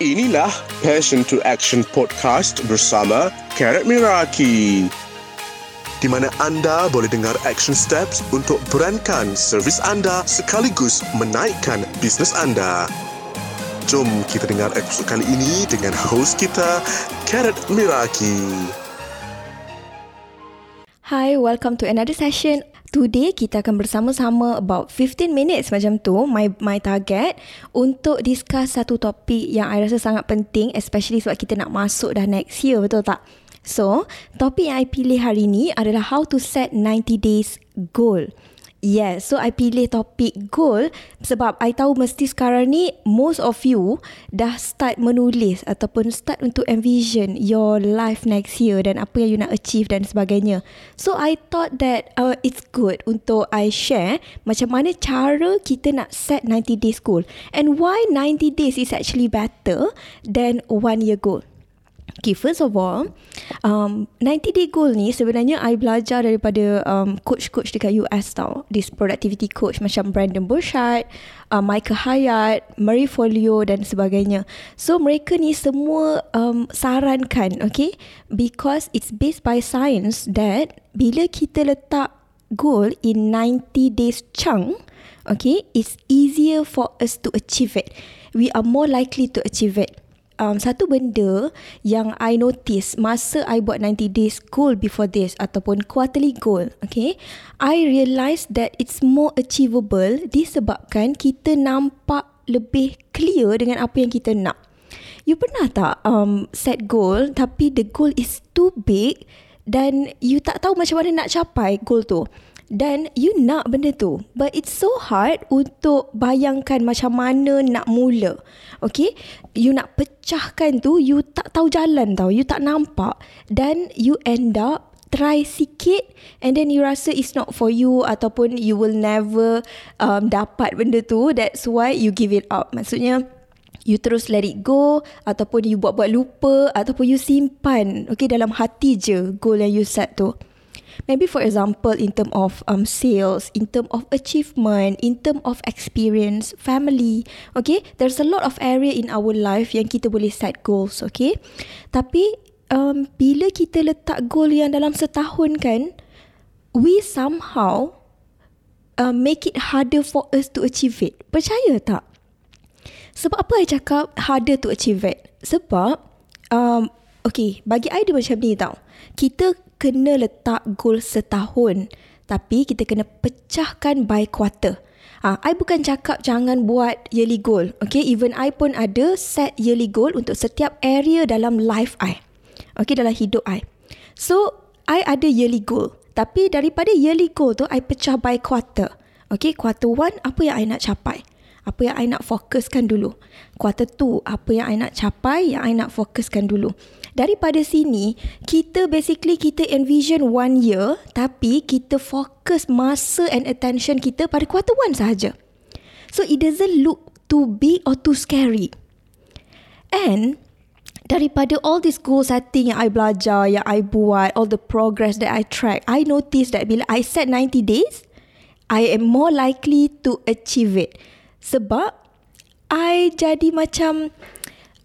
Inilah Passion to Action Podcast bersama Karat Miraki. Di mana anda boleh dengar action steps untuk berankan servis anda sekaligus menaikkan bisnes anda. Jom kita dengar episod kali ini dengan host kita, Karat Miraki. Hi, welcome to another session. Today kita akan bersama-sama about 15 minutes macam tu my my target untuk discuss satu topik yang I rasa sangat penting especially sebab kita nak masuk dah next year betul tak? So, topik yang I pilih hari ni adalah how to set 90 days goal. Yes, so I pilih topik goal sebab I tahu mesti sekarang ni most of you dah start menulis ataupun start untuk envision your life next year dan apa yang you nak achieve dan sebagainya. So I thought that uh, it's good untuk I share macam mana cara kita nak set 90 days goal and why 90 days is actually better than one year goal. Okay, first of all, um, 90 day goal ni sebenarnya I belajar daripada um, coach-coach dekat US tau. This productivity coach macam Brandon Burchard, uh, Michael Hyatt, Marie Folio dan sebagainya. So, mereka ni semua um, sarankan, okay? Because it's based by science that bila kita letak goal in 90 days chunk, okay, it's easier for us to achieve it. We are more likely to achieve it um, satu benda yang I notice masa I buat 90 days goal before this ataupun quarterly goal, okay, I realise that it's more achievable disebabkan kita nampak lebih clear dengan apa yang kita nak. You pernah tak um, set goal tapi the goal is too big dan you tak tahu macam mana nak capai goal tu? dan you nak benda tu. But it's so hard untuk bayangkan macam mana nak mula. Okay? You nak pecahkan tu you tak tahu jalan tau. You tak nampak. Dan you end up try sikit and then you rasa it's not for you ataupun you will never um, dapat benda tu. That's why you give it up. Maksudnya you terus let it go ataupun you buat-buat lupa ataupun you simpan okay dalam hati je goal yang you set tu. Maybe for example in term of um, sales in term of achievement in term of experience family okay there's a lot of area in our life yang kita boleh set goals okay? Tapi um, bila kita letak goal yang dalam setahun kan we somehow uh, make it harder for us to achieve it. Percaya tak sebab apa saya cakap harder to achieve it sebab um, Okay, bagi I dia macam ni tau. Kita kena letak goal setahun tapi kita kena pecahkan by quarter. Ah, ha, I bukan cakap jangan buat yearly goal. Okay, even I pun ada set yearly goal untuk setiap area dalam life I. Okay, dalam hidup I. So, I ada yearly goal. Tapi daripada yearly goal tu, I pecah by quarter. Okay, quarter one, apa yang I nak capai? Apa yang I nak fokuskan dulu? Quarter two, apa yang I nak capai, yang I nak fokuskan dulu? daripada sini kita basically kita envision one year tapi kita fokus masa and attention kita pada quarter one sahaja. So it doesn't look too big or too scary. And daripada all this goal setting yang I belajar, yang I buat, all the progress that I track, I notice that bila I set 90 days, I am more likely to achieve it. Sebab I jadi macam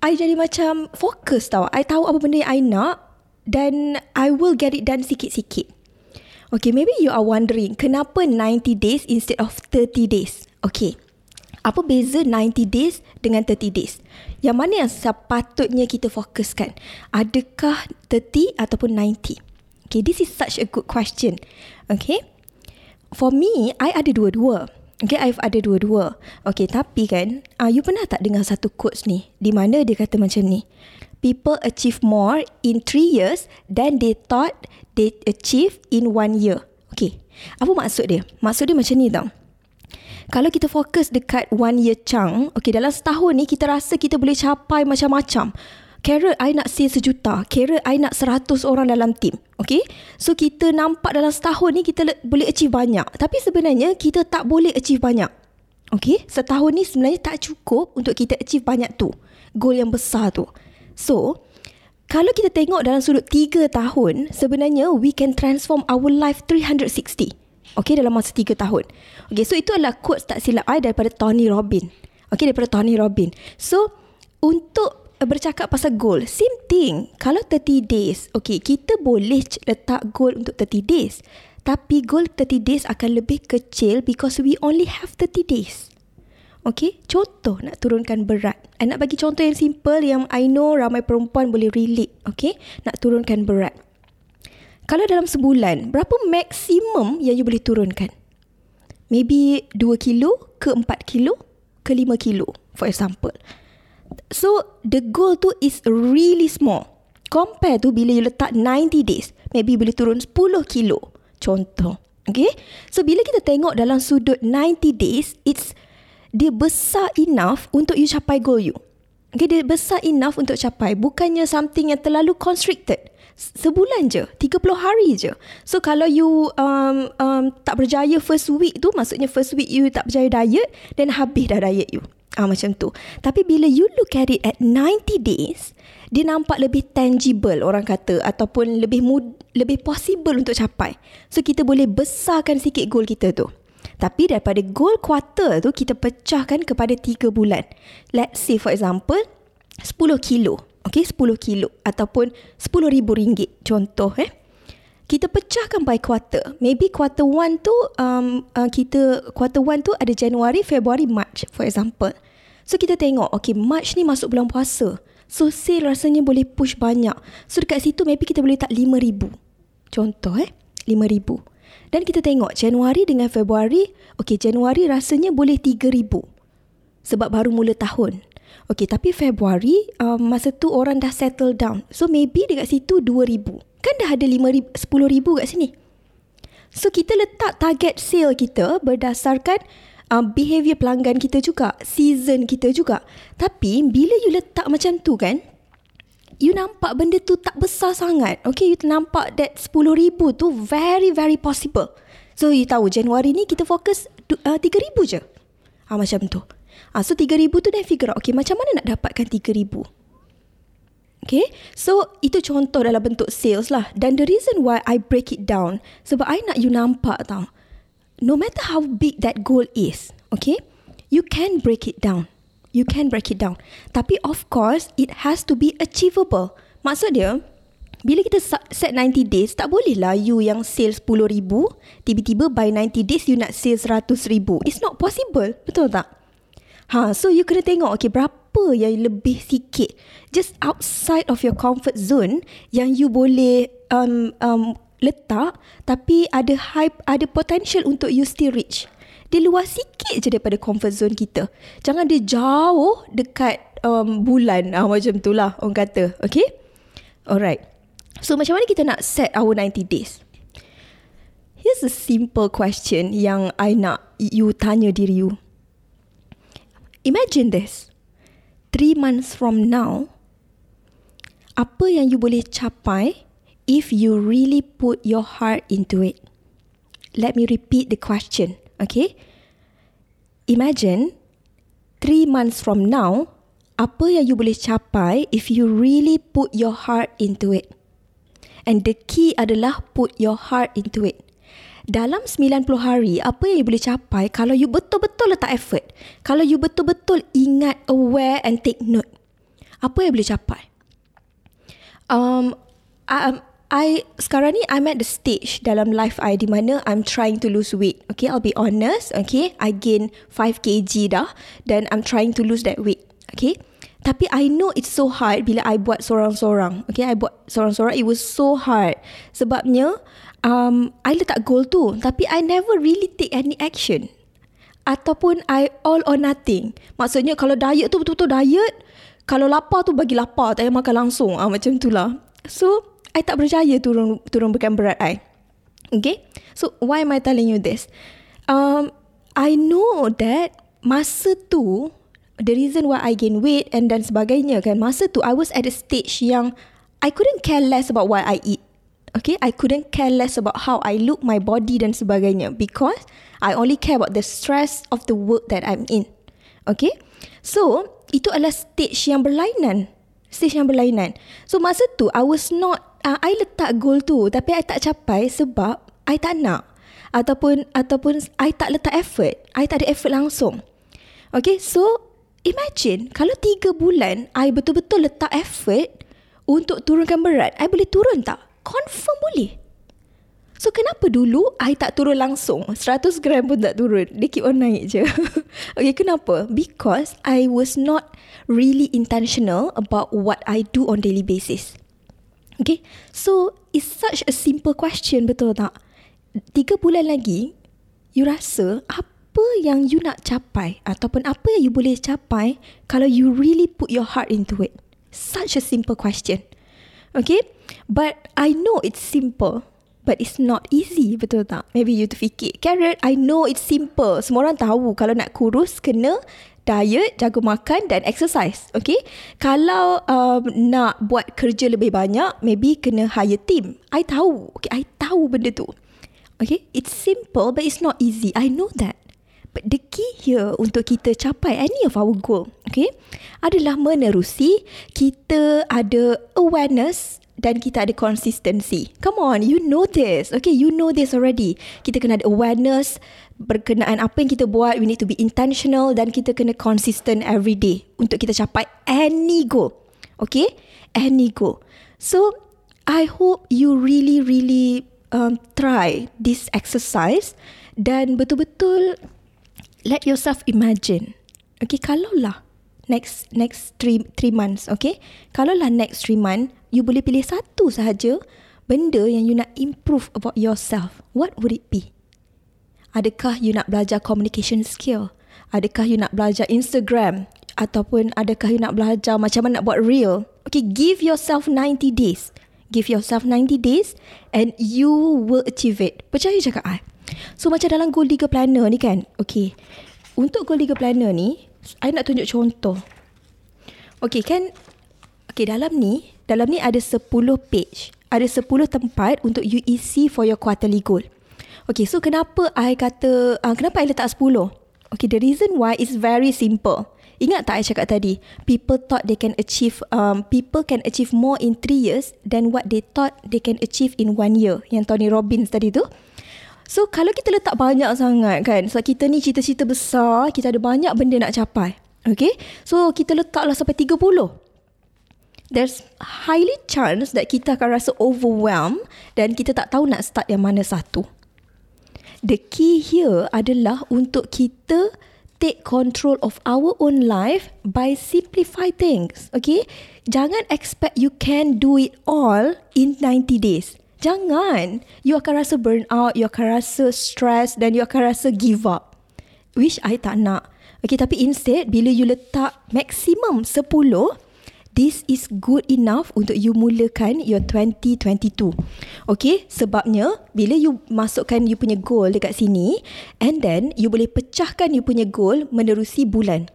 I jadi macam fokus tau. I tahu apa benda yang I nak dan I will get it done sikit-sikit. Okay, maybe you are wondering kenapa 90 days instead of 30 days? Okay, apa beza 90 days dengan 30 days? Yang mana yang sepatutnya kita fokuskan? Adakah 30 ataupun 90? Okay, this is such a good question. Okay, for me, I ada dua-dua. Okay, I've ada dua-dua. Okay, tapi kan, uh, you pernah tak dengar satu quotes ni? Di mana dia kata macam ni? People achieve more in three years than they thought they achieve in one year. Okay, apa maksud dia? Maksud dia macam ni tau. Kalau kita fokus dekat one year chunk, okay, dalam setahun ni kita rasa kita boleh capai macam-macam. Kira I nak sale sejuta. Kira I nak seratus orang dalam tim. Okay. So kita nampak dalam setahun ni kita boleh achieve banyak. Tapi sebenarnya kita tak boleh achieve banyak. Okay. Setahun ni sebenarnya tak cukup untuk kita achieve banyak tu. Goal yang besar tu. So, kalau kita tengok dalam sudut tiga tahun, sebenarnya we can transform our life 360. Okay, dalam masa tiga tahun. Okay, so itu adalah quotes tak silap I daripada Tony Robbins. Okay, daripada Tony Robbins. So, untuk bercakap pasal goal, same thing. Kalau 30 days, okay, kita boleh letak goal untuk 30 days. Tapi goal 30 days akan lebih kecil because we only have 30 days. Okay, contoh nak turunkan berat. I nak bagi contoh yang simple yang I know ramai perempuan boleh relate. Okay, nak turunkan berat. Kalau dalam sebulan, berapa maksimum yang you boleh turunkan? Maybe 2 kilo ke 4 kilo ke 5 kilo, for example. So the goal tu is really small. Compare tu bila you letak 90 days, maybe boleh turun 10 kilo. Contoh. Okay. So bila kita tengok dalam sudut 90 days, it's dia besar enough untuk you capai goal you. Okay, dia besar enough untuk capai. Bukannya something yang terlalu constricted. Sebulan je, 30 hari je. So kalau you um, um, tak berjaya first week tu, maksudnya first week you tak berjaya diet, then habis dah diet you. Ah macam tu. Tapi bila you look at it at 90 days, dia nampak lebih tangible orang kata ataupun lebih mud, lebih possible untuk capai. So kita boleh besarkan sikit goal kita tu. Tapi daripada goal quarter tu kita pecahkan kepada 3 bulan. Let's say for example 10 kilo. Okay, 10 kilo ataupun 10 ribu ringgit contoh eh kita pecahkan by quarter. Maybe quarter one tu um, uh, kita quarter one tu ada Januari, Februari, March for example. So kita tengok, okay March ni masuk bulan puasa. So sale rasanya boleh push banyak. So dekat situ maybe kita boleh tak RM5,000. Contoh eh, RM5,000. Dan kita tengok Januari dengan Februari, okay Januari rasanya boleh RM3,000. Sebab baru mula tahun. Okay tapi Februari um, masa tu orang dah settle down. So maybe dekat situ RM2,000. Kan dah ada RM10,000 kat sini. So kita letak target sale kita berdasarkan uh, behavior pelanggan kita juga, season kita juga. Tapi bila you letak macam tu kan, you nampak benda tu tak besar sangat. Okay, you nampak that RM10,000 tu very very possible. So you tahu Januari ni kita fokus uh, RM3,000 je. Ah macam tu. Ah so RM3,000 tu dah figure out okay macam mana nak dapatkan RM3,000. Okay, so itu contoh dalam bentuk sales lah. Dan the reason why I break it down, sebab I nak you nampak tau. No matter how big that goal is, okay, you can break it down. You can break it down. Tapi of course, it has to be achievable. Maksud dia, bila kita set 90 days, tak boleh lah you yang sales RM10,000, tiba-tiba by 90 days you nak sales RM100,000. It's not possible. Betul tak? Ha, so you kena tengok, okay, berapa apa yang lebih sikit? Just outside of your comfort zone yang you boleh um, um, letak tapi ada hype ada potential untuk you still reach. Dia luar sikit je daripada comfort zone kita. Jangan dia jauh dekat um, bulan. Ah, macam tu lah orang kata. Okay? Alright. So macam mana kita nak set our 90 days? Here's a simple question yang I nak you tanya diri you. Imagine this three months from now, apa yang you boleh capai if you really put your heart into it? Let me repeat the question, okay? Imagine, three months from now, apa yang you boleh capai if you really put your heart into it? And the key adalah put your heart into it dalam 90 hari apa yang you boleh capai kalau you betul-betul letak effort? Kalau you betul-betul ingat aware and take note. Apa yang boleh capai? Um I, I sekarang ni I'm at the stage dalam life I di mana I'm trying to lose weight. Okay I'll be honest okay? I gain 5 kg dah dan I'm trying to lose that weight okay tapi I know it's so hard bila I buat seorang-seorang. Okay, I buat seorang-seorang. It was so hard. Sebabnya, um, I letak goal tu tapi I never really take any action. Ataupun I all or nothing. Maksudnya kalau diet tu betul-betul diet, kalau lapar tu bagi lapar, tak payah makan langsung. Ah, macam tu lah. So, I tak berjaya turun turun bekan berat I. Okay? So, why am I telling you this? Um, I know that masa tu, the reason why I gain weight and dan sebagainya kan, masa tu I was at a stage yang I couldn't care less about what I eat. Okay, I couldn't care less about how I look, my body dan sebagainya because I only care about the stress of the work that I'm in. Okay, so itu adalah stage yang berlainan. Stage yang berlainan. So masa tu I was not, uh, I letak goal tu tapi I tak capai sebab I tak nak. Ataupun ataupun I tak letak effort. I tak ada effort langsung. Okay, so imagine kalau tiga bulan I betul-betul letak effort untuk turunkan berat, I boleh turun tak? Confirm boleh. So kenapa dulu I tak turun langsung? 100 gram pun tak turun. Dia keep on naik je. Okay kenapa? Because I was not Really intentional About what I do on daily basis. Okay So It's such a simple question Betul tak? Tiga bulan lagi You rasa Apa yang you nak capai Ataupun apa yang you boleh capai Kalau you really put your heart into it Such a simple question Okay But I know it's simple But it's not easy, betul tak? Maybe you terfikir, Carrot, I know it's simple. Semua orang tahu kalau nak kurus, kena diet, jaga makan dan exercise. Okay? Kalau um, nak buat kerja lebih banyak, maybe kena hire team. I tahu. Okay, I tahu benda tu. Okay? It's simple but it's not easy. I know that. The key here untuk kita capai any of our goal, okay, adalah menerusi kita ada awareness dan kita ada consistency. Come on, you know this. Okay, you know this already. Kita kena ada awareness berkenaan apa yang kita buat. We need to be intentional dan kita kena consistent every day untuk kita capai any goal. Okay, any goal. So, I hope you really, really um, try this exercise dan betul-betul let yourself imagine. Okay, kalau lah next next three three months, okay? Kalau lah next three months, you boleh pilih satu sahaja benda yang you nak improve about yourself. What would it be? Adakah you nak belajar communication skill? Adakah you nak belajar Instagram? Ataupun adakah you nak belajar macam mana nak buat reel? Okay, give yourself 90 days. Give yourself 90 days and you will achieve it. Percaya cakap I. So macam dalam Goal Digger Planner ni kan. Okay. Untuk Goal Digger Planner ni, I nak tunjuk contoh. Okay kan. Okay dalam ni, dalam ni ada 10 page. Ada 10 tempat untuk you isi for your quarterly goal. Okay, so kenapa I kata, uh, kenapa I letak 10? Okay, the reason why is very simple. Ingat tak I cakap tadi? People thought they can achieve, um, people can achieve more in 3 years than what they thought they can achieve in 1 year. Yang Tony Robbins tadi tu. So, kalau kita letak banyak sangat kan, sebab kita ni cita-cita besar, kita ada banyak benda nak capai. Okay, so kita letaklah sampai 30 there's highly chance that kita akan rasa overwhelmed dan kita tak tahu nak start yang mana satu. The key here adalah untuk kita take control of our own life by simplify things. Okay? Jangan expect you can do it all in 90 days. Jangan. You akan rasa burn out, you akan rasa stress dan you akan rasa give up. Which I tak nak. Okay, tapi instead, bila you letak maximum 10, this is good enough untuk you mulakan your 2022. Okay, sebabnya bila you masukkan you punya goal dekat sini and then you boleh pecahkan you punya goal menerusi bulan.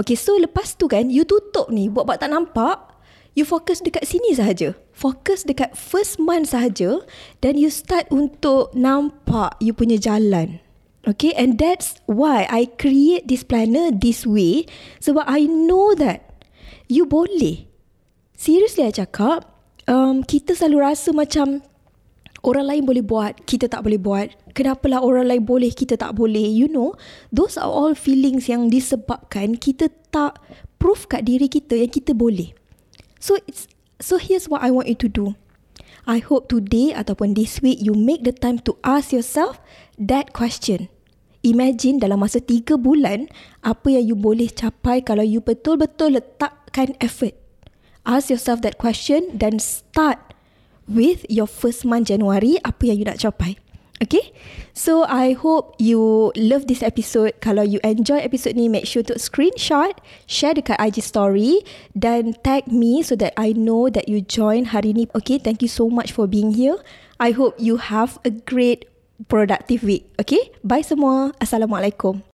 Okay, so lepas tu kan you tutup ni buat-buat tak nampak, you fokus dekat sini sahaja. Fokus dekat first month sahaja dan you start untuk nampak you punya jalan. Okay, and that's why I create this planner this way sebab I know that you boleh. Seriously I cakap, um, kita selalu rasa macam orang lain boleh buat, kita tak boleh buat. Kenapalah orang lain boleh, kita tak boleh. You know, those are all feelings yang disebabkan kita tak proof kat diri kita yang kita boleh. So it's so here's what I want you to do. I hope today ataupun this week you make the time to ask yourself that question. Imagine dalam masa 3 bulan apa yang you boleh capai kalau you betul-betul letakkan effort. Ask yourself that question dan start with your first month January apa yang you nak capai. Okay? So I hope you love this episode. Kalau you enjoy episode ni, make sure to screenshot, share dekat IG story dan tag me so that I know that you join hari ni. Okay, thank you so much for being here. I hope you have a great productive week. Okay? Bye semua. Assalamualaikum.